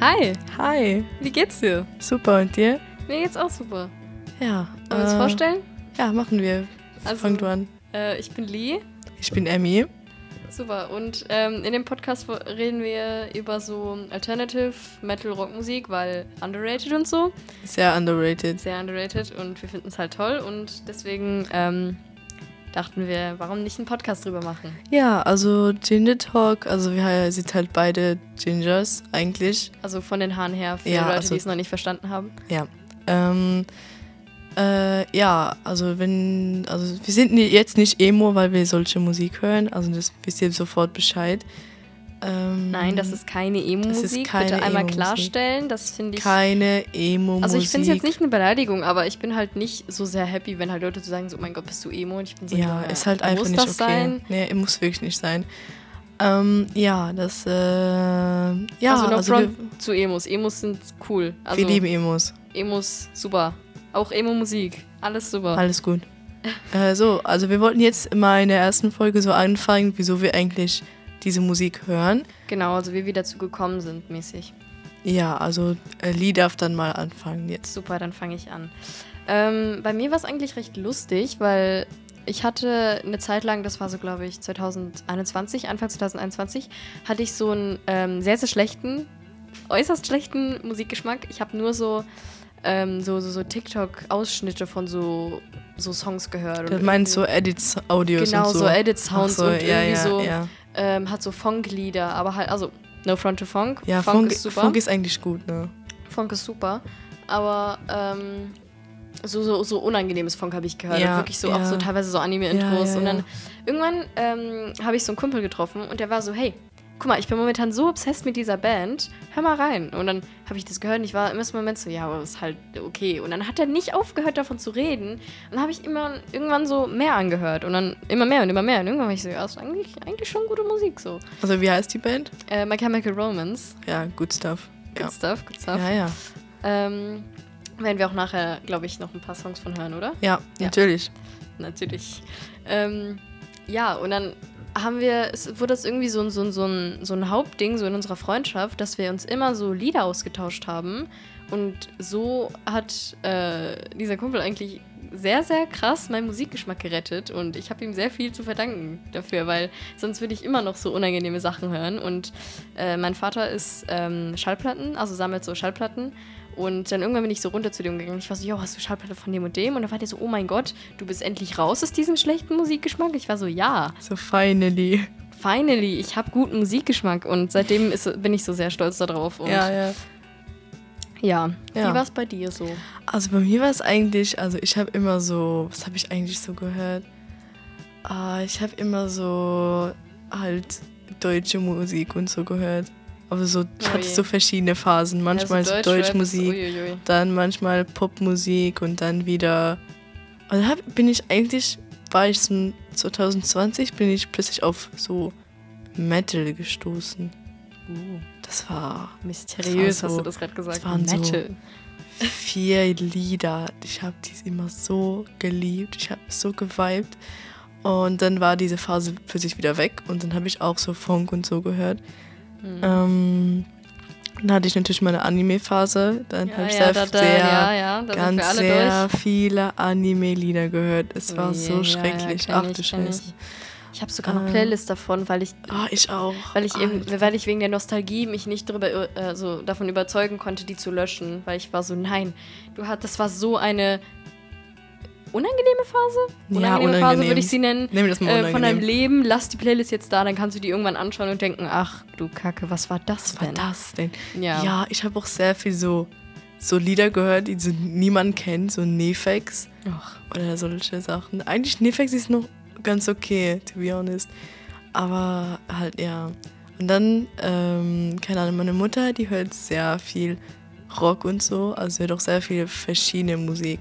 Hi, Hi, wie geht's dir? super und dir? Mir geht's auch super. Ja. Wollen wir uns äh, vorstellen? Ja, machen wir. Also- Fang du an. Äh, ich bin Lee. Ich bin Emmy. Super. Und ähm, in dem Podcast reden wir über so Alternative Metal Rock Musik, weil underrated und so. Sehr underrated. Sehr underrated und wir finden es halt toll und deswegen ähm, dachten wir, warum nicht einen Podcast drüber machen? Ja, also Ginger Talk, also wir sind halt beide Gingers eigentlich. Also von den Haaren her, für Ja, Leute, also- die es noch nicht verstanden haben. Ähm, äh, ja, also wenn, also wir sind jetzt nicht Emo, weil wir solche Musik hören, also das wisst ihr sofort Bescheid. Ähm, Nein, das ist keine Emo-Musik. Bitte einmal Emo-Musik. klarstellen. Das finde ich. keine Emo-Musik. Also ich finde es jetzt nicht eine Beleidigung, aber ich bin halt nicht so sehr happy, wenn halt Leute so sagen, so, oh mein Gott, bist du Emo? Und ich bin so, Ja, ist halt einfach muss nicht das okay. sein? Nee, muss wirklich nicht sein. Ähm, ja, das, äh, ja, also no also front zu Emos. Emos sind cool. Also wir lieben Emos. Emos super. Auch Emo-Musik. Alles super. Alles gut. äh, so, also wir wollten jetzt mal in der ersten Folge so anfangen, wieso wir eigentlich diese Musik hören. Genau, also wie wir dazu gekommen sind, mäßig. Ja, also äh, Lee darf dann mal anfangen jetzt. Super, dann fange ich an. Ähm, bei mir war es eigentlich recht lustig, weil ich hatte eine Zeit lang, das war so glaube ich 2021, Anfang 2021, hatte ich so einen ähm, sehr, sehr schlechten, äußerst schlechten Musikgeschmack. Ich habe nur so, ähm, so, so, so TikTok-Ausschnitte von so, so Songs gehört. Du meinst so Edits, Audios Genau, und so. so Edit-Sounds Ach so, und ja, irgendwie ja, so, Ja, ähm, hat so Funk-Lieder, aber halt, also No Front to Funk. ja Funk, Funk, ist super. Funk ist eigentlich gut, ne? Funk ist super, aber ähm, so, so, so unangenehmes Funk habe ich gehört. Ja, wirklich so auch ja. so teilweise so Anime-Intros. Ja, und dann irgendwann ähm, habe ich so einen Kumpel getroffen und der war so, hey, guck mal, ich bin momentan so obsessed mit dieser Band, hör mal rein. Und dann habe ich das gehört und ich war im ersten Moment so, ja, aber ist halt okay. Und dann hat er nicht aufgehört davon zu reden. Und dann habe ich immer irgendwann so mehr angehört und dann immer mehr und immer mehr. Und irgendwann war ich so, ja, ist eigentlich, eigentlich schon gute Musik so. Also wie heißt die Band? Äh, My Chemical Romance, Ja, good stuff. good Ja. stuff, good stuff. Ja, ja. Ähm, werden wir auch nachher, glaube ich, noch ein paar Songs von hören, oder? Ja, Ja. natürlich. Natürlich. Ähm, ja, und dann haben wir, es wurde das irgendwie so, ein- so, so, ein, so ein Hauptding so in unserer Freundschaft, dass wir uns immer so Lieder ausgetauscht haben. Und so hat äh, dieser Kumpel eigentlich sehr, sehr krass meinen Musikgeschmack gerettet. Und ich habe ihm sehr viel zu verdanken dafür, weil sonst würde ich immer noch so unangenehme Sachen hören. Und äh, mein Vater ist ähm, Schallplatten, also sammelt so Schallplatten. Und dann irgendwann bin ich so runter zu dem gegangen. Ich war so, jo, hast du Schallplatte von dem und dem? Und dann war der so, oh mein Gott, du bist endlich raus aus diesem schlechten Musikgeschmack. Ich war so, ja, So finally. finally, ich habe guten Musikgeschmack. Und seitdem ist, bin ich so sehr stolz darauf. Und Ja, ja. Ja. Ja. Wie war es bei dir so? Also bei mir war es eigentlich, also ich habe immer so, was habe ich eigentlich so gehört? Ah, ich habe immer so halt deutsche Musik und so gehört. Aber so, ich Oh hatte je. so verschiedene Phasen. Manchmal so, Deutschrap ist- Deutschmusik, uiuiui. dann manchmal Popmusik und dann wieder. Also hab, bin ich eigentlich, war ich so 2020, bin ich plötzlich auf so Metal gestoßen. Uh, Das war mysteriös Das war hast so- du das gerade gesagt. das waren so- Metal. vier Lieder. Ich habe die immer so geliebt. Ich habe so geweibt. Und dann war diese Phase plötzlich wieder weg. Und dann habe ich auch so Funk und so gehört. Mhm. Ähm, dann hatte ich natürlich meine Anime-Phase. Dann habe ich ja, sehr, da, da, sehr ja, ja, ganz sehr durch. viele Anime-Lieder gehört. Es war Oh so je, ja, schrecklich. Ja, Ach du Scheiße. Ich, ich habe sogar eine Äh. Playlist davon, weil ich, Ah, ich auch. weil, ich eben, Alter. weil ich wegen der Nostalgie mich nicht darüber, äh, so davon überzeugen konnte, die zu löschen. Weil ich war so, nein, du hat, das war so eine unangenehme Phase? Ja, Unangenehme Phase unangenehm. würde ich sie nennen. Wir das mal Äh, von deinem unangenehm. Leben, lass die Playlist jetzt da, dann kannst du die irgendwann anschauen und denken, ach du Kacke, was war das Was war denn? das denn? Ja. Ja, ich habe auch sehr viel so, so Lieder gehört, die so niemand kennt, so Nefex Ach, oder solche Sachen. Eigentlich Nefex ist noch ganz okay, to be honest. Aber halt, ja. Und dann, ähm, keine Ahnung, meine Mutter, die hört sehr viel Rock und so, also hört auch sehr viel verschiedene Musik.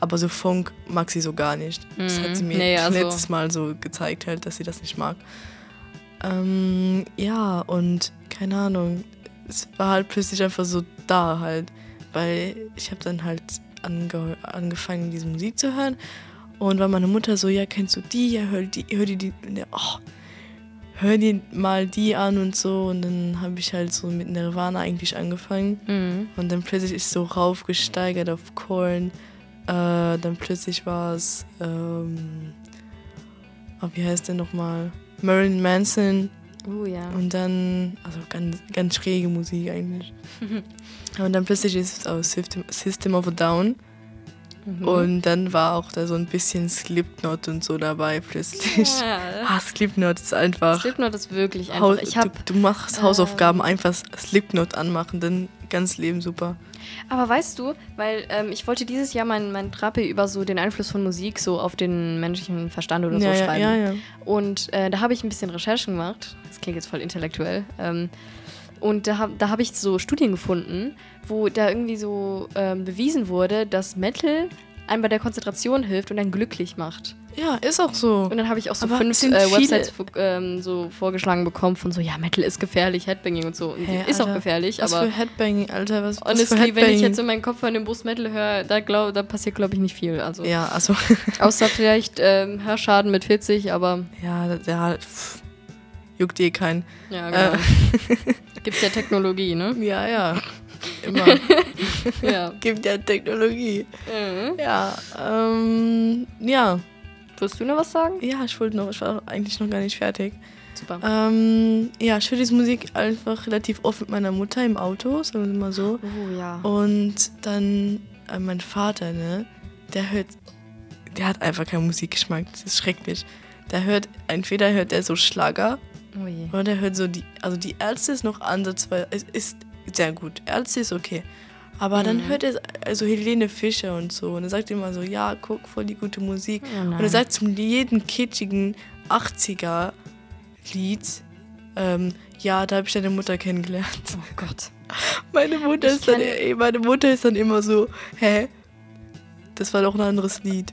Aber so Funk mag sie so gar nicht. Das Mhm. hat sie mir Nee, also- letztes Mal so gezeigt, halt, dass sie das nicht mag. Ähm, ja, und keine Ahnung, es war halt plötzlich einfach so da halt, weil ich habe dann halt ange angefangen, diese Musik zu hören und war meine Mutter so, ja, kennst du die? Ja, hör die, hör die, die. Und der, oh, hör dir mal die an und so. Und dann habe ich halt so mit Nirvana eigentlich angefangen. Mhm. Und dann plötzlich ist so raufgesteigert auf Korn. Äh, dann plötzlich war es, ähm, oh, wie heißt der nochmal? Marilyn Manson. Oh ja. Und dann, also ganz, ganz schräge Musik eigentlich. und dann plötzlich ist es aus System, System of a Down. Mhm. Und dann war auch da so ein bisschen Slipknot und so dabei plötzlich. ja. Ah, Slipknot ist einfach. Slipknot ist wirklich einfach. Ich hab, du, du machst äh, Hausaufgaben, einfach Slipknot anmachen, dann ganz Leben super. aber weißt du, weil ähm, ich wollte dieses Jahr mein, mein Trappe über so den Einfluss von Musik so auf den menschlichen Verstand oder so ja, ja, schreiben. ja, ja. Und äh, da habe ich ein bisschen Recherchen gemacht. Das klingt jetzt voll intellektuell. Ähm, und da, da habe ich so Studien gefunden, wo da irgendwie so ähm, bewiesen wurde, dass Metal einem bei der Konzentration hilft und einen glücklich macht. Ja, ist auch so. Und dann habe ich auch so Aber fünf äh, Websites ähm, so vorgeschlagen bekommen von so, ja, Metal ist gefährlich, Headbanging und so. Und Hä, ist auch Alter, gefährlich, Was aber für Headbanging, Alter, was, was für honestly, Headbanging? wenn ich jetzt in meinen Kopf an den Bus Metal höre, da, glaub, da passiert, glaube ich, nicht viel. Also, Ja, also, Außer vielleicht ähm, Hörschaden mit 40, aber ja, der pff, juckt eh keinen. ja, Äh. Gibt ja Technologie, ne? Ja, ja. Immer. Ja. Gibt ja Technologie. Mhm. Ja, ähm, ja. Willst du noch was sagen? Ja, ich wollte noch, ich war eigentlich noch gar nicht fertig. Super. Ähm, ja, ich höre diese Musik einfach relativ oft mit meiner Mutter im Auto, sagen wir mal so. Oh ja. Und dann äh, mein Vater, ne, der hört, der hat einfach keinen Musikgeschmack, das ist schrecklich. Der hört, entweder hört er so Schlager Oh oder der hört so die, also die Ärzte ist noch ansatzweise, es ist sehr gut, Ärzte ist okay. Aber dann Mhm. hört er also Helene Fischer und so und er sagt immer so, ja, guck, voll die gute Musik. Oh Und er sagt zum jeden kitschigen 80er Lied, ähm, ja, da habe ich deine Mutter kennengelernt. Oh Gott. Meine Mutter, Ich ist dann, eh- meine Mutter ist dann immer so, hä? Das war doch ein anderes Lied.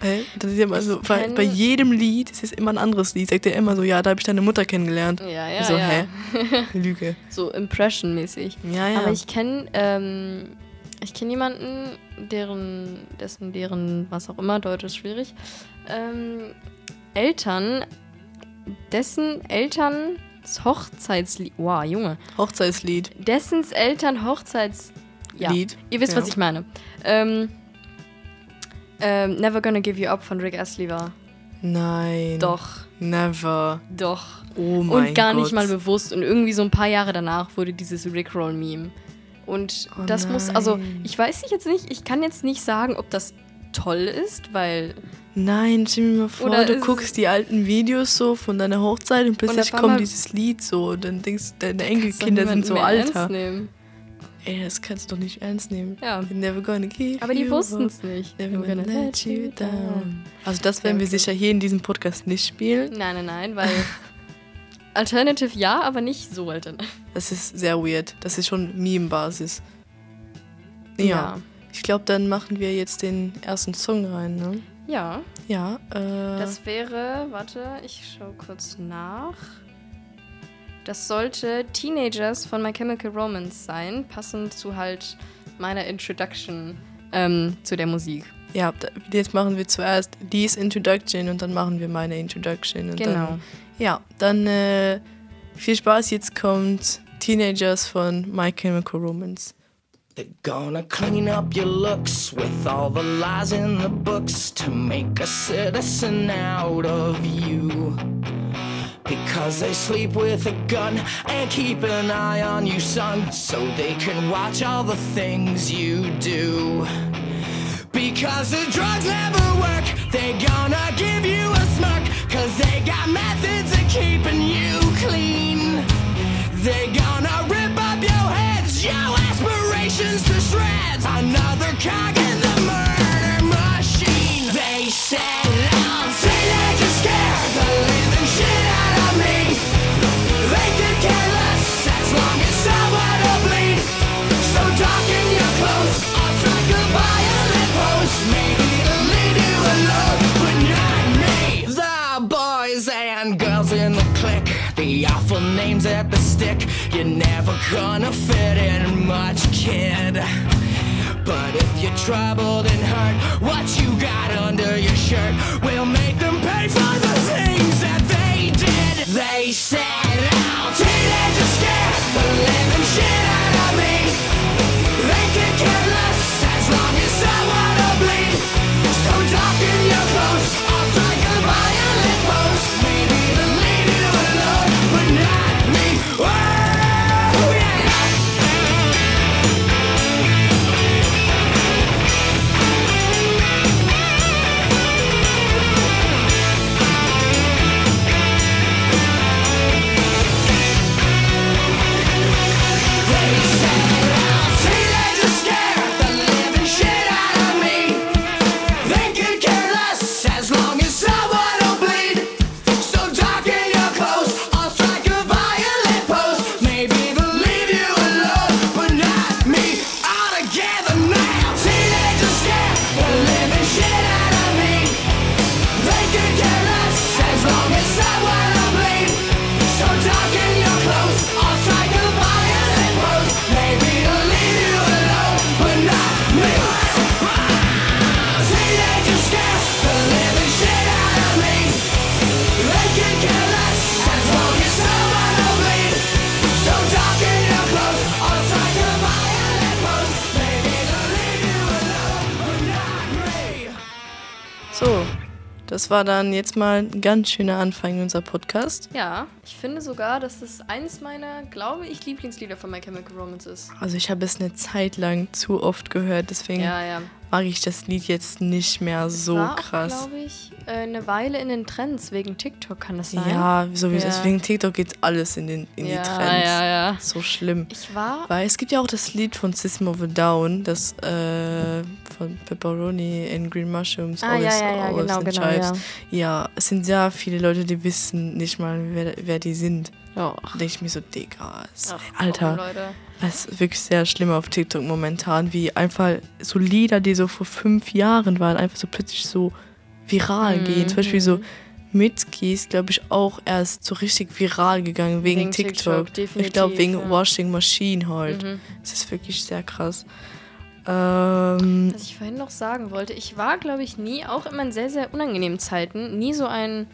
Hä? Dann ist er immer so, bei, kenn- bei jedem Lied ist es immer ein anderes Lied. Sagt er immer so, ja, da habe ich deine Mutter kennengelernt. Ja, ja, Ich so, ja. hä? Lüge. So Impression-mäßig. Ja, ja. Aber ich kenne ähm, ich kenne jemanden, deren, dessen, deren, was auch immer, Deutsch ist schwierig, ähm, Eltern, dessen Eltern Hochzeitslied, wow, Junge, Hochzeitslied. dessens Eltern Hochzeits, ja, ihr wisst, Ja. was ich meine. Ähm, ähm, Never Gonna Give You Up von Rick Astley war. Nein. Doch, Never. doch. Oh mein und gar Gott. nicht mal bewusst. Und irgendwie so ein paar Jahre danach wurde dieses Rickroll-Meme. Und Oh das muss, also nein. ich weiß nicht jetzt nicht, ich kann jetzt nicht sagen, ob das toll ist, weil Nein, stell mir mal vor, Oder du guckst die alten Videos so von deiner Hochzeit und plötzlich kommt dieses Lied so und dann denkst du, deine Enkelkinder sind so alter. nehmen. Ey, das kannst du doch nicht ernst nehmen. Ja. Never gonna give Aber die wussten es nicht. Never We're gonna let you down. Also das werden Ja, wir okay. sicher hier in diesem Podcast nicht spielen. Nein, nein, nein, weil Alternative ja, aber nicht so alternativ. Das ist sehr weird. Das ist schon Meme-Basis. Ja. Ich glaube, dann machen wir jetzt den ersten Song rein, ne? Ja, Ja. Äh, das wäre, warte, ich schau kurz nach. Das sollte Teenagers von My Chemical Romance sein, passend zu halt meiner Introduction ähm, zu der Musik. ja, jetzt machen wir zuerst dies Introduction und dann machen wir meine Introduction. Und Genau. Dann, ja, dann äh, viel Spaß. Jetzt kommt Teenagers von My Chemical Romance. They're gonna clean up your looks with all the lies in the books to make a citizen out of you. Because they sleep with a gun and keep an eye on you, son, so they can watch all the things you do. Because the drugs never work, they gonna give you a smirk, cause they got methods of keeping you clean. They gonna rip up your heads, your aspirations to shreds. Another cog in the murder machine. They said gonna fit in much, kid. But if you're troubled and hurt, what you got under your shirt will make them pay for the things that they did. They said, das war dann jetzt mal ein ganz schöner Anfang in unser Podcast. Ja, ich finde sogar, dass das eins meiner, glaube ich, Lieblingslieder von My Chemical Romance ist. Also ich habe es eine Zeit lang zu oft gehört, deswegen Ja, ja. mag ich das Lied jetzt nicht mehr so War krass. Glaube ich, äh, eine Weile in den Trends wegen TikTok kann das sein. Ja, sowieso. Ja. Deswegen TikTok geht alles in, den, in ja, die Trends. Ja, ja. So schlimm. Ich war. Weil es gibt ja auch das Lied von System of a Down, das äh, von Pepperoni and Green Mushrooms. Ah, Always, ja, ja, ja, genau, in genau, Chives. ja. ja, es sind sehr viele Leute, die wissen nicht mal, wer, wer die sind. Oh. Da denke ich mir so, Digga, Alter. Leute. Es ist wirklich sehr schlimm auf TikTok momentan, wie einfach so Lieder, die so vor fünf Jahren waren, einfach so plötzlich so viral Mhm, gehen. Zum Beispiel so Mitski ist, glaube ich, auch erst so richtig viral gegangen wegen, Wegen TikTok. TikTok, ich glaube, wegen ja. Washing Machine halt. Mhm. Das ist wirklich sehr krass. Ähm, Was ich vorhin noch sagen wollte, ich war, glaube ich, nie, auch in meinen sehr, sehr unangenehmen Zeiten, nie so ein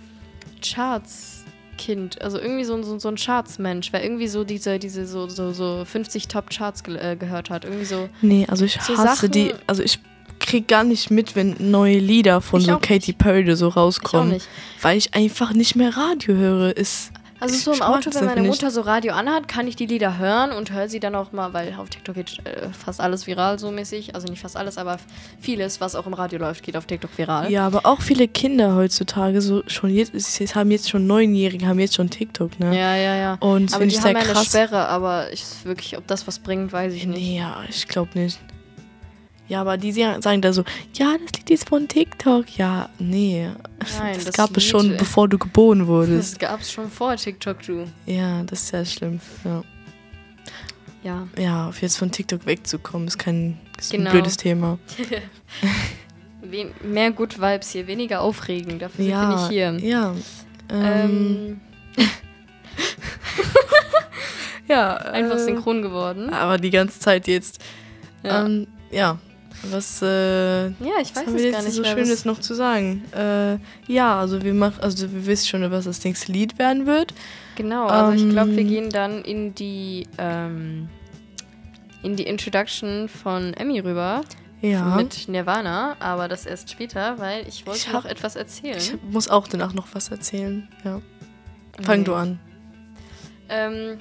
Charts-Kind. Also irgendwie so, ein- so, so ein Charts-Mensch, wer irgendwie so diese, diese so, so, so 50 Top-Charts ge äh, gehört hat. Irgendwie so. nee, also ich So hasse Sachen- die. Also ich krieg gar nicht mit, wenn neue Lieder von Ich so Katy Perry oder so Ich rauskommen. nicht. Weil ich einfach nicht mehr Radio höre. Ist, Also so im Ich Auto, wenn meine Mutter so Radio anhat, kann ich die Lieder hören und höre sie dann auch mal, weil auf TikTok geht äh, fast alles viral so mäßig. Also nicht fast alles, aber vieles, was auch im Radio läuft, geht auf TikTok viral. Ja, aber auch viele Kinder heutzutage, so schon jetzt, es haben jetzt schon Neunjährige, haben jetzt schon TikTok, ne? ja, ja. ja. Und aber die ich haben ja eine krass. Sperre, aber ich, wirklich, ob das was bringt, weiß ich nicht. Nee, ja, ich glaube nicht. Ja, aber die sa- sagen da so, ja, das Lied ist von TikTok. Ja, nee. Nein, das, das gab es schon, bevor du geboren wurdest. Das gab es schon vor TikTok, du. ja, das ist sehr schlimm. Ja. Ja. ja, auf jetzt von TikTok wegzukommen, ist kein ist Genau. ein blödes Thema. Mehr Good Vibes hier, weniger aufregend. Dafür ja, bin ich hier. Ja. Ähm, Ähm, ja. einfach synchron geworden. Aber die ganze Zeit jetzt. Ja, Ähm, ja. Was, äh, ja ich was weiß haben es wir gar jetzt nicht so mehr. Schönes noch zu sagen? Äh, ja, also wir machen, also wir wissen schon, was das nächste Lied werden wird. Genau, also ich glaube, wir Ähm, gehen dann in die ähm, in die Introduction von Emmy rüber Ja. mit Nirvana, aber das erst später, weil ich wollte Ich noch hab- etwas erzählen. Ich muss auch danach noch was erzählen. Ja. Fang Nee. du an. Ähm,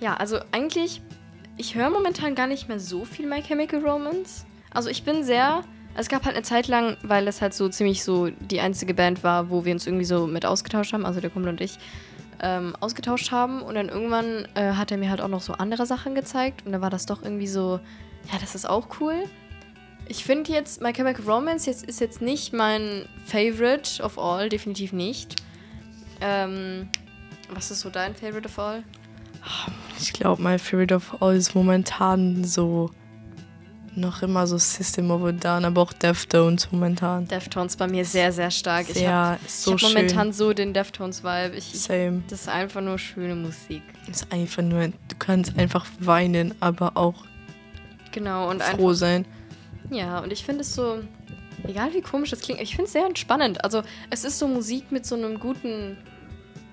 ja, also eigentlich, ich höre momentan gar nicht mehr so viel My Chemical Romance. Also ich bin sehr, es gab halt eine Zeit lang, weil das halt so ziemlich so die einzige Band war, wo wir uns irgendwie so mit ausgetauscht haben, also der Kumpel und ich, ähm, ausgetauscht haben. Und dann irgendwann äh, hat er mir halt auch noch so andere Sachen gezeigt. Und dann war das doch irgendwie so, ja, das ist auch cool. Ich finde jetzt, My Chemical Romance jetzt, ist jetzt nicht mein Favorite of all, definitiv nicht. Ähm, was ist so dein Favorite of all? Ich glaube, mein Favorite of All ist momentan so noch immer so System of a Down, aber auch Deftones momentan. Deftones bei mir sehr, sehr stark. ich Sehr, habe ist so hab momentan so den Deftones-Vibe. Ich, ich, Same. das ist einfach nur schöne Musik. Ist einfach nur, du kannst einfach weinen, aber auch Genau, und froh sein. einfach. Ja, und ich finde es so, egal wie komisch das klingt, ich finde es sehr entspannend. Also, es ist so Musik mit so einem guten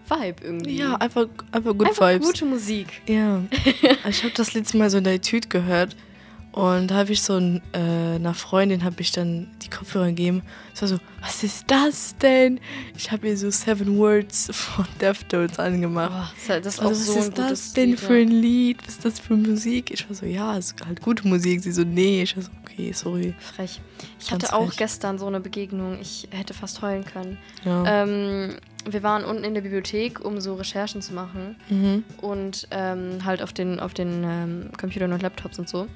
Vibe irgendwie. Ja, einfach, einfach good Einfach Vibes. gute Musik. Ja. ich habe das letzte Mal so in der Tüte gehört. Und da habe ich so ein, äh, einer Freundin habe ich dann die Kopfhörer gegeben. Es war so, was ist das denn? Ich habe ihr so Seven Words von Deftones angemacht. Oh, das ist Also, was so ist das denn Lied, für ein Lied? Was ist das für Musik? Ich war so, ja, es ist halt gute Musik. Sie so, nee. Ich war so, okay, sorry. Frech. Ich Ganz hatte auch frech. gestern so eine Begegnung. Ich hätte fast heulen können. Ja. Ähm, wir waren unten in der Bibliothek, um so Recherchen zu machen. mhm. Und ähm, halt auf den, auf den ähm, Computern und Laptops und so.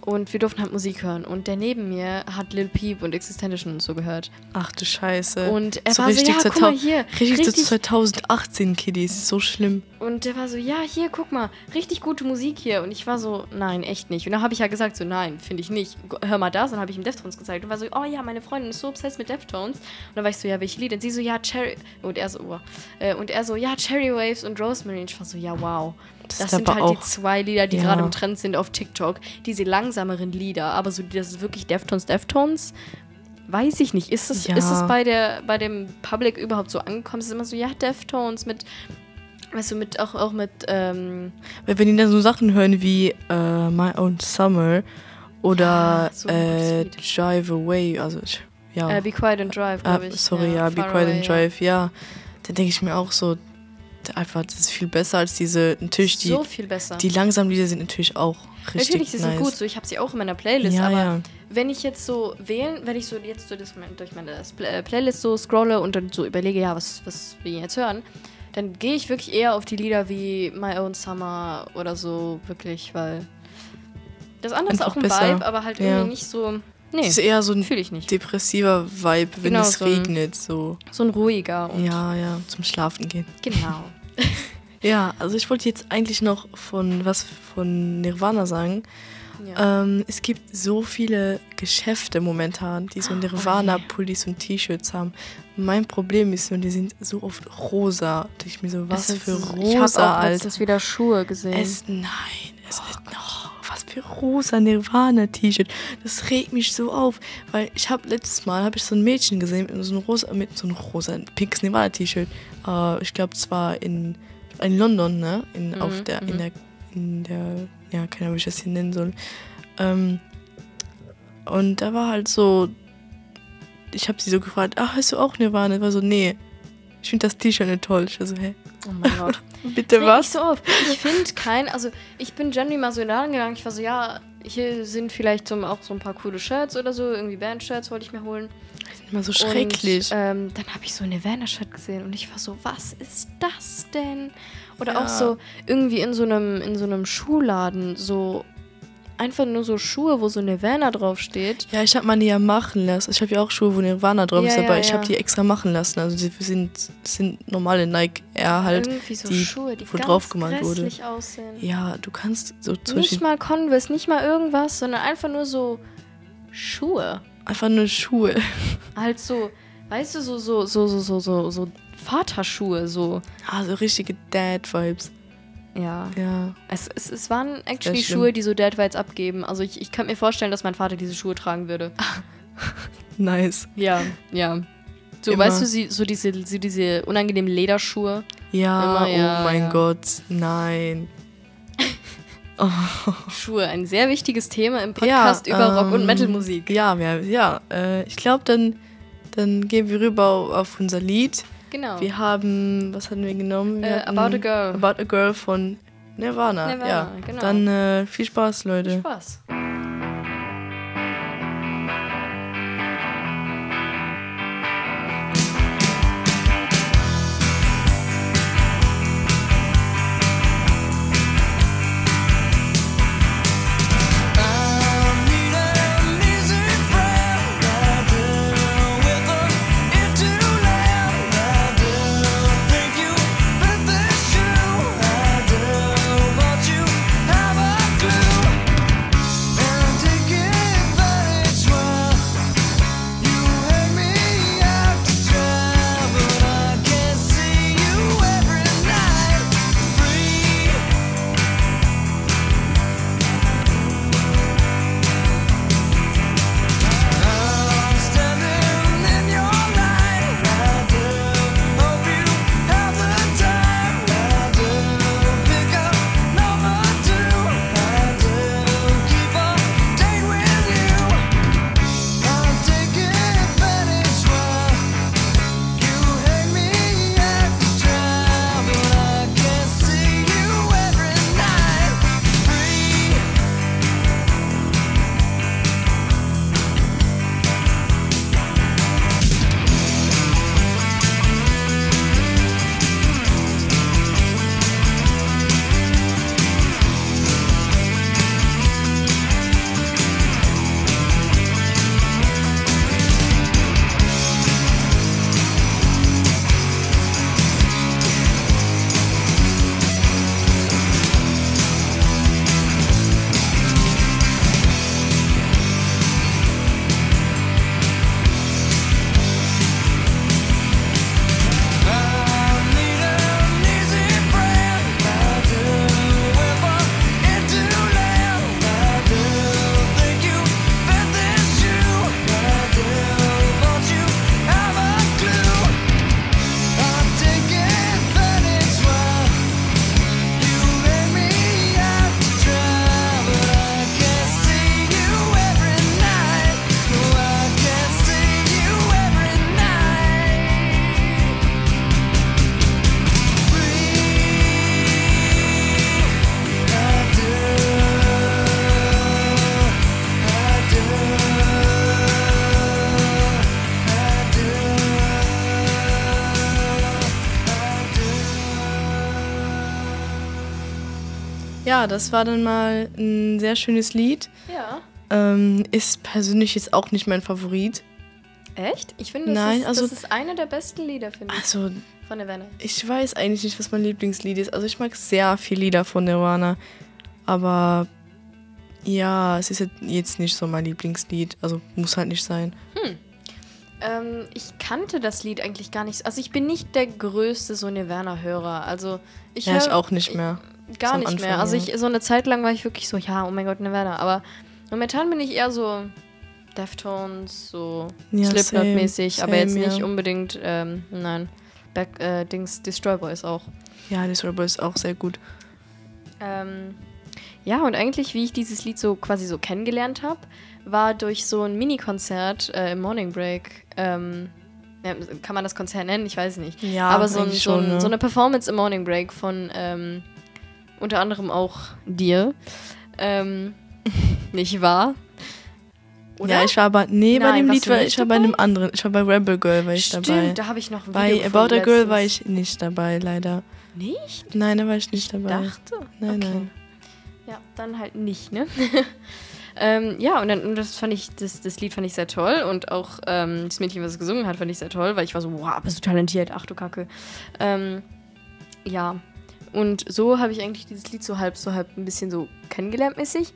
Und wir durften halt Musik hören. Und der neben mir hat Lil Peep und Existential und so gehört. Ach du Scheiße. Und er So war so, richtig ja, guck mal hier. Richtig, richtig so 2018, Kiddies. So schlimm. Und der war so, ja, hier, guck mal, richtig gute Musik hier. Und ich war so, nein, echt nicht. Und dann habe ich ja gesagt, so, nein, finde ich nicht. Hör mal das. Und dann habe ich ihm Deftones gezeigt. Und war so, oh ja, meine Freundin ist so obsessed mit Deftones. Und dann war ich so, ja, welche Lieder? Und sie so, ja, Cherry. Und er so, oh. Und er so, ja, Cherry Waves und Rosemary. Und ich war so, ja, wow. Das Das, sind halt die auch- zwei Lieder, die Ja. gerade im Trend sind auf TikTok. Diese langsameren Lieder. Aber so, das ist wirklich Deftones, Deftones. Weiß ich nicht. Ist es, Ja. ist es bei, der, bei dem Public überhaupt so angekommen? Es ist immer so, ja, Deftones mit, weißt du, mit auch, auch mit, ähm, wenn die dann so Sachen hören wie äh, My Own Summer oder Ja, so äh, Drive Away, also ja. äh, Be Quiet and Drive, Ah, glaube ich. sorry, ja, Be Quiet Away, and Drive, ja. Dann denke ich mir auch so, einfach, das ist viel besser als diese, natürlich die, so viel besser. die langsamen Lieder sind natürlich auch richtig Natürlich, sie nice. sind gut, so ich habe sie auch in meiner Playlist, ja, aber ja. wenn ich jetzt so wählen, wenn ich so jetzt so das, durch meine äh, Playlist so scrolle und dann so überlege, ja, was, was wir jetzt hören, dann gehe ich wirklich eher auf die Lieder wie My Own Summer oder so, wirklich, weil das andere ist auch ein besser. Vibe, aber halt Ja. irgendwie nicht so, nee, Das ist eher so ein fühle ich nicht. depressiver Vibe, wenn Genau, es so regnet, so. So ein ruhiger und Ja, ja, zum Schlafen gehen. genau. Ja, also ich wollte jetzt eigentlich noch von was von Nirvana sagen. Ja. Ähm, es gibt so viele Geschäfte momentan, die so Nirvana-Pullis und T-Shirts haben. Mein Problem ist nur, die sind so oft rosa. Ich mir so, was für Ich habe rosa, auch letztens wieder Schuhe gesehen. Es, nein, es ist noch rosa Nirvana-T-Shirt. Das regt mich so auf, weil ich habe letztes Mal habe ich so ein Mädchen gesehen mit so einem rosa, mit so einem rosa, pinkes Nirvana-T-Shirt. Äh, ich glaube, es war in, in London, ne? In, auf Mhm, der, in mhm. der, in der, ja, keine Ahnung, wie ich das hier nennen soll. Ähm, und da war halt so, ich habe sie so gefragt, ach, hast du auch Nirvana? Ich war so, nee. Ich finde das T-Shirt nicht toll. Ich war so, hä? oh mein Gott. Bitte was? so auf. Ich finde kein, also ich bin Jenny mal so in den Laden gegangen. Ich war so, ja, hier sind vielleicht so, auch so ein paar coole Shirts oder so. Irgendwie Band-Shirts wollte ich mir holen. Immer so schrecklich. Und, ähm, dann habe ich so eine Nirvana-Shirt gesehen und ich war so, was ist das denn? Oder Ja. auch so irgendwie in so einem, in so einem Schuhladen, so einfach nur so Schuhe, wo so Nirvana draufsteht. Ja, ich habe meine ja machen lassen. Ich habe ja auch Schuhe, wo Nirvana drauf Ja, ist, ja, aber ich ja. habe die extra machen lassen. Also die sind, sind normale Nike Air halt. irgendwie so die, Schuhe, die wo drauf gemalt wurde. aussehen. Ja, du kannst so zum Nicht mal Converse, nicht mal irgendwas, sondern einfach nur so Schuhe. einfach nur Schuhe. Halt so, weißt du, so, so, so, so, so, so, so Vaterschuhe, so. Ah, so richtige Dad-Vibes. Ja. Ja. Es, es, es waren actually. Schuhe, die so Dad Vibes abgeben. Also ich, ich könnte mir vorstellen, dass mein Vater diese Schuhe tragen würde. Nice. Ja, ja. So, Immer. weißt du, sie, so diese, so diese unangenehmen Lederschuhe. Ja, Immer, ja, oh mein ja. Gott. Nein. Schuhe, ein sehr wichtiges Thema im Podcast Ja, über Rock- und ähm, Metalmusik. Ja, ja, ja. Äh, ich glaube, dann, dann gehen wir rüber auf unser Lied. Genau. Wir haben, was hatten wir genommen? Wir Äh, hatten About a Girl. About a Girl von Nirvana. Nirvana, ja. genau. Dann äh, viel Spaß, Leute. Spaß. Das war dann mal ein sehr schönes Lied. Ja. Ähm, ist persönlich jetzt auch nicht mein Favorit. Echt? Ich finde, das, Nein, ist, also- das ist eine der besten Lieder, finde ich, Also, von Nirvana. ich weiß eigentlich nicht, was mein Lieblingslied ist. Also, ich mag sehr viele Lieder von Nirvana. Aber ja, es ist jetzt- nicht so mein Lieblingslied. Also, muss halt nicht sein. Ähm, ich kannte das Lied eigentlich gar nicht. Also ich bin nicht der größte so Nirvana-Hörer. Also ich Ja, ich hör auch nicht mehr. Gar nicht Anfang, mehr. Also ich so eine Zeit lang war ich wirklich so, ja, oh mein Gott, Nirvana. Aber momentan bin ich eher so Deftones, so Ja, Slipknot-mäßig, aber jetzt nicht ja. unbedingt, ähm, nein. Back, äh, Dings, Destroy Boys auch. Ja, Rebel ist auch sehr gut. Ähm, ja, und eigentlich, wie ich dieses Lied so quasi so kennengelernt habe, war durch so ein Mini-Konzert äh, im Morning Break. Ähm, kann man das Konzert nennen? Ich weiß nicht. Ja, Aber so, ein, so, ein, schon, ne? so eine Performance im Morning Break von ähm, unter anderem auch dir. Ähm, nicht wahr? Oder? Ja, ich war aber, nee, bei Nein, dem warst Lied war ich war bei einem anderen. Ich war bei Rebel Girl, war ich Stimmt, dabei. da habe ich noch ein Bei Video About a Girl war ich nicht dabei, leider. Nicht? Nein, da war ich nicht dabei. Dachte? Nein, okay. nein. Ja, dann halt nicht, ne? ähm, ja, und dann und das fand ich, das, das Lied fand ich sehr toll und auch ähm, das Mädchen, was es gesungen hat, fand ich sehr toll, weil ich war so, wow, bist du talentiert, ach du Kacke. Ähm, ja, und so habe ich eigentlich dieses Lied so halb, so halb ein bisschen so kennengelernt mäßig.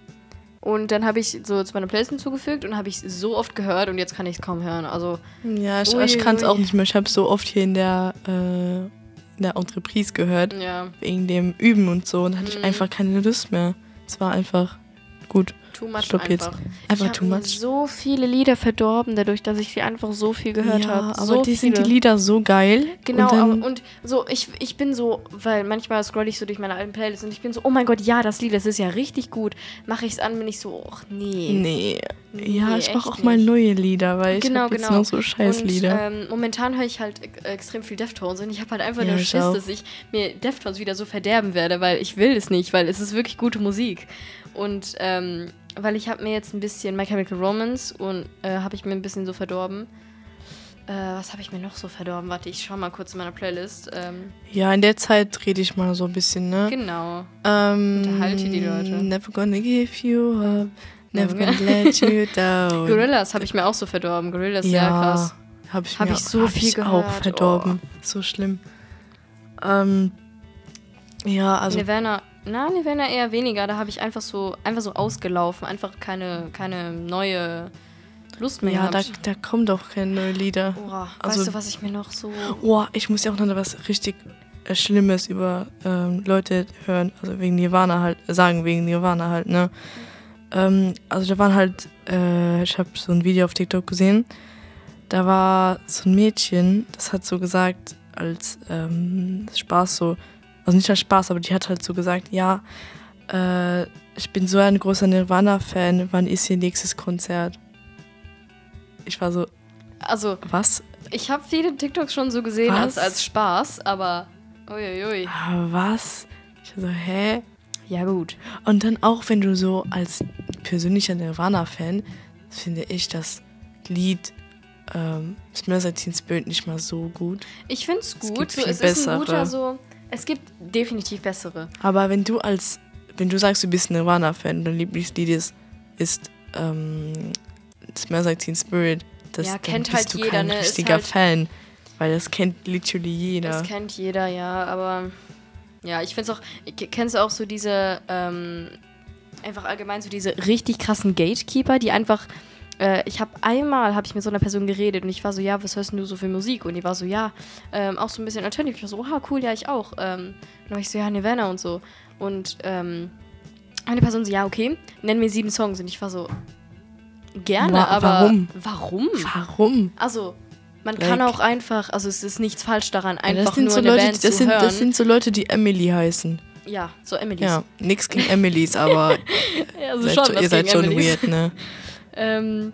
Und dann habe ich so zu meiner Playlist hinzugefügt und habe ich so oft gehört und jetzt kann ich es kaum hören. Also, Ja, ich, ich kann es auch nicht mehr. Ich habe so oft hier in der, äh, in der Entreprise gehört, ja, wegen dem Üben und so. Und hatte Mhm. ich einfach keine Lust mehr. Es war einfach gut. Too much Stopp jetzt. einfach. Einfach ich too habe much. so viele Lieder verdorben, dadurch, dass ich sie einfach so viel gehört ja, habe. aber so die sind die viele. Lieder so geil. Genau, und aber, und so, ich, ich bin so, weil manchmal scroll ich so durch meine alten Playlists und ich bin so, oh mein Gott, ja, das Lied, das ist ja richtig gut. Mache ich es an, bin ich so, ach nee. Nee. Ja, ich mache auch mal nicht. neue Lieder, weil ich Genau, jetzt genau. noch so scheiß Und Lieder. ähm, momentan höre ich halt e- extrem viel Deftones und ich habe halt einfach Ja, nur Schiss, auch. dass ich mir Deftones wieder so verderben werde, weil ich will es nicht, weil es ist wirklich gute Musik. Und ähm, weil ich habe mir jetzt ein bisschen My Chemical Romance und äh, habe ich mir ein bisschen so verdorben. Äh, was habe ich mir noch so verdorben? Warte, ich schau mal kurz in meiner Playlist. Ähm, ja, in der Zeit rede ich mal so ein bisschen, ne? genau. Ähm, Unterhalte die Leute. Never gonna give you up. Never Ja. gonna let you down. Gorillas habe ich mir auch so verdorben. Gorillas, sehr krass. Habe ich, Hab mir- ich so hab viel ich auch gehört, Oh. verdorben. So schlimm. Ähm, ja, also Nirvana, na, Nirvana eher weniger. Da habe ich einfach so, einfach so ausgelaufen. Einfach keine, keine neue Lust mehr ja, da, gehabt. da kommen doch keine neuen Lieder. Boah, also- weißt du, was ich mir noch so... Oh, ich muss ja auch noch was richtig äh, Schlimmes über ähm, Leute hören, also wegen Nirvana halt, sagen wegen Nirvana halt, ne? Ähm, also da waren halt, äh, ich habe so ein Video auf TikTok gesehen, da war so ein Mädchen, das hat so gesagt, als ähm, Spaß so, also nicht als Spaß, aber die hat halt so gesagt, ja, äh, ich bin so ein großer Nirvana-Fan, wann ist ihr nächstes Konzert? Ich war so, Also, was? ich habe viele TikToks schon so gesehen als, als Spaß, aber... Uiuiui. Ah, Was? Ich war so, hä? Ja, gut. Und dann auch, wenn du so als persönlicher Nirvana-Fan, finde ich das Lied ähm, Smells Like Teen Spirit nicht mal so gut. Ich finde es gut. gibt so, es ist ein guter so... Es gibt definitiv bessere. Aber wenn du als, wenn du sagst, du bist Nirvana-Fan und dein Lieblingslied ist, ist ähm, Smells Like Teen Spirit, das, Ja, kennt bist halt du jeder, kein ne? Richtiger halt- Fan. Weil das kennt literally jeder. Das kennt jeder, ja, aber ja, ich finde es auch, kennst du auch so diese, ähm, einfach allgemein so diese richtig krassen Gatekeeper, die einfach, äh, ich habe einmal, habe ich mit so einer Person geredet und ich war so, ja, was hörst denn du so für Musik? Und die war so, ja, ähm, auch so ein bisschen Alternative. Ich war so, oha, cool, ja, ich auch. Ähm, dann war ich so, ja, Nirvana und so. Und ähm, eine Person so, ja, okay, nenn mir sieben Songs. Und ich war so, gerne, Wa- aber warum? Warum? Warum? Also, man kann Like- auch einfach, also es ist nichts falsch daran, Ja, einfach das sind nur so eine Leute, Band das zu sind, hören. das sind so Leute, die Emily heißen. ja, so Emily's. Ja, nix gegen Emilys, aber Ja, also seid, schon, ihr seid schon Emily's. weird, ne? Ähm,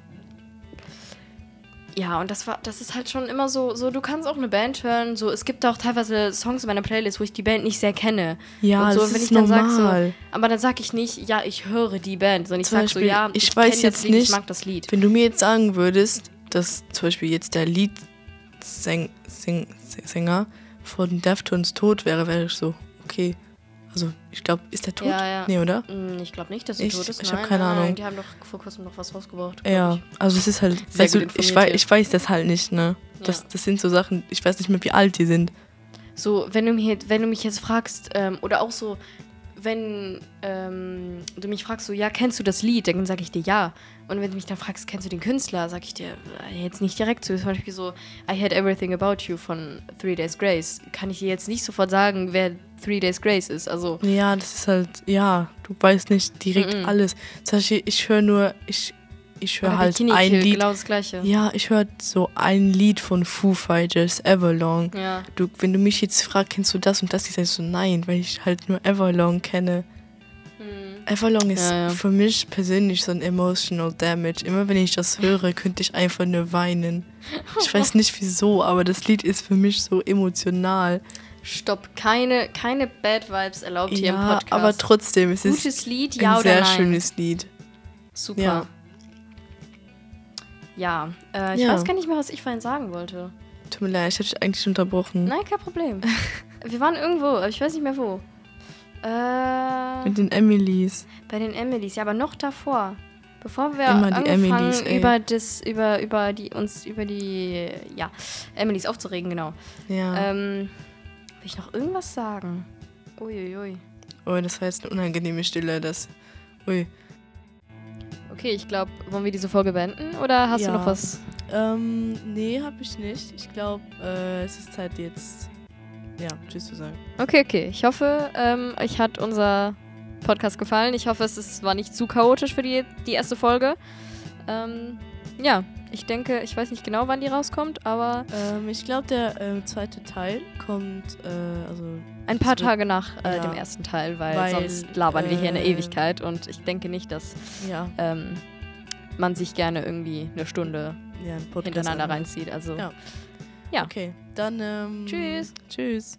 ja, und das war, das ist halt schon immer so, so, du kannst auch eine Band hören, so, es gibt auch teilweise Songs in meiner Playlist, wo ich die Band nicht sehr kenne. Ja, und so, das wenn ist ich dann sag so, aber dann sag ich nicht, ja, ich höre die Band, sondern ich Zum sag so, Beispiel, ja, ich kenn weiß das jetzt Lied, ich nicht, mag das Lied. Wenn du mir jetzt sagen würdest, dass zum Beispiel jetzt der Leadsänger von Deftones tot wäre, wäre ich so, okay, Also, ich glaube, ist der tot? Ja, ja. Nee, oder? Hm, Ich glaube nicht, dass Ich- tot ist. ich hab Nein, keine nein, Ahnung. Die haben doch vor kurzem noch was rausgebracht. Ja, ich. also es ist halt, Sehr weißt du, ich weiß, ich weiß das halt nicht, ne? Das, Ja. das sind so Sachen, ich weiß nicht mehr, wie alt die sind. So, wenn du, mir, wenn du mich jetzt fragst, ähm, oder auch so, wenn ähm, du mich fragst, so, ja, kennst du das Lied? Dann sage ich dir ja. Und wenn du mich dann fragst, kennst du den Künstler, sage ich dir äh, jetzt nicht direkt so. Zum Beispiel so, I Had Everything About You von Three Days Grace. Kann ich dir jetzt nicht sofort sagen, wer Three Days Grace ist. Also, Ja, das ist halt, ja, du weißt nicht direkt Mhm. alles. Zum Beispiel, ich höre nur, ich, ich höre halt Bikini ein Kill, Lied. genau das Gleiche. Ja, ich höre so ein Lied von Foo Fighters, Everlong. Ja. Du, wenn du mich jetzt fragst, kennst du das und das, ich sage so, nein, weil ich halt nur Everlong kenne. Everlong ist Ja, ja. für mich persönlich so ein emotional damage. Immer wenn ich das höre, könnte ich einfach nur weinen. Ich weiß nicht wieso, aber das Lied ist für mich so emotional. Stopp, keine, keine Bad Vibes erlaubt hier im Ja, Podcast. aber trotzdem, es ist Gutes Lied, ein ja oder sehr nein? schönes Lied. Super. Ja. Ja, äh, ich Ja. weiß gar nicht mehr, was ich vorhin sagen wollte. Tut mir leid, ich habe dich eigentlich unterbrochen. Nein, kein Problem. Wir waren irgendwo, aber ich weiß nicht mehr wo. Äh, Mit den Emilys. bei den Emilys, ja, aber noch davor. Bevor wir Immer die angefangen Emilys, ey. über das, über, über die, uns über die, ja, Emilys aufzuregen, genau. Ja. Ähm, will ich noch irgendwas sagen? Uiuiui. oh, das war jetzt eine unangenehme Stille. Das. Ui. Okay, ich glaube, wollen wir diese Folge beenden oder hast Ja. du noch was? Ähm, nee, habe ich nicht. Ich glaube, äh, es ist Zeit jetzt. Ja, tschüss zu sagen. Okay, okay. Ich hoffe, ähm, euch hat unser Podcast gefallen. Ich hoffe, es ist, war nicht zu chaotisch für die, die erste Folge. Ähm, ja, ich denke, ich weiß nicht genau, wann die rauskommt, aber Ähm, ich glaube, der äh, zweite Teil kommt, äh, also ein paar Tage nach äh, ja. dem ersten Teil, weil, Weil, sonst labern wir hier eine äh, Ewigkeit und ich denke nicht, dass ja, ähm, man sich gerne irgendwie eine Stunde ja ein hintereinander anhört. reinzieht. Also Ja. Ja. Okay, dann ähm, Tschüss. Tschüss.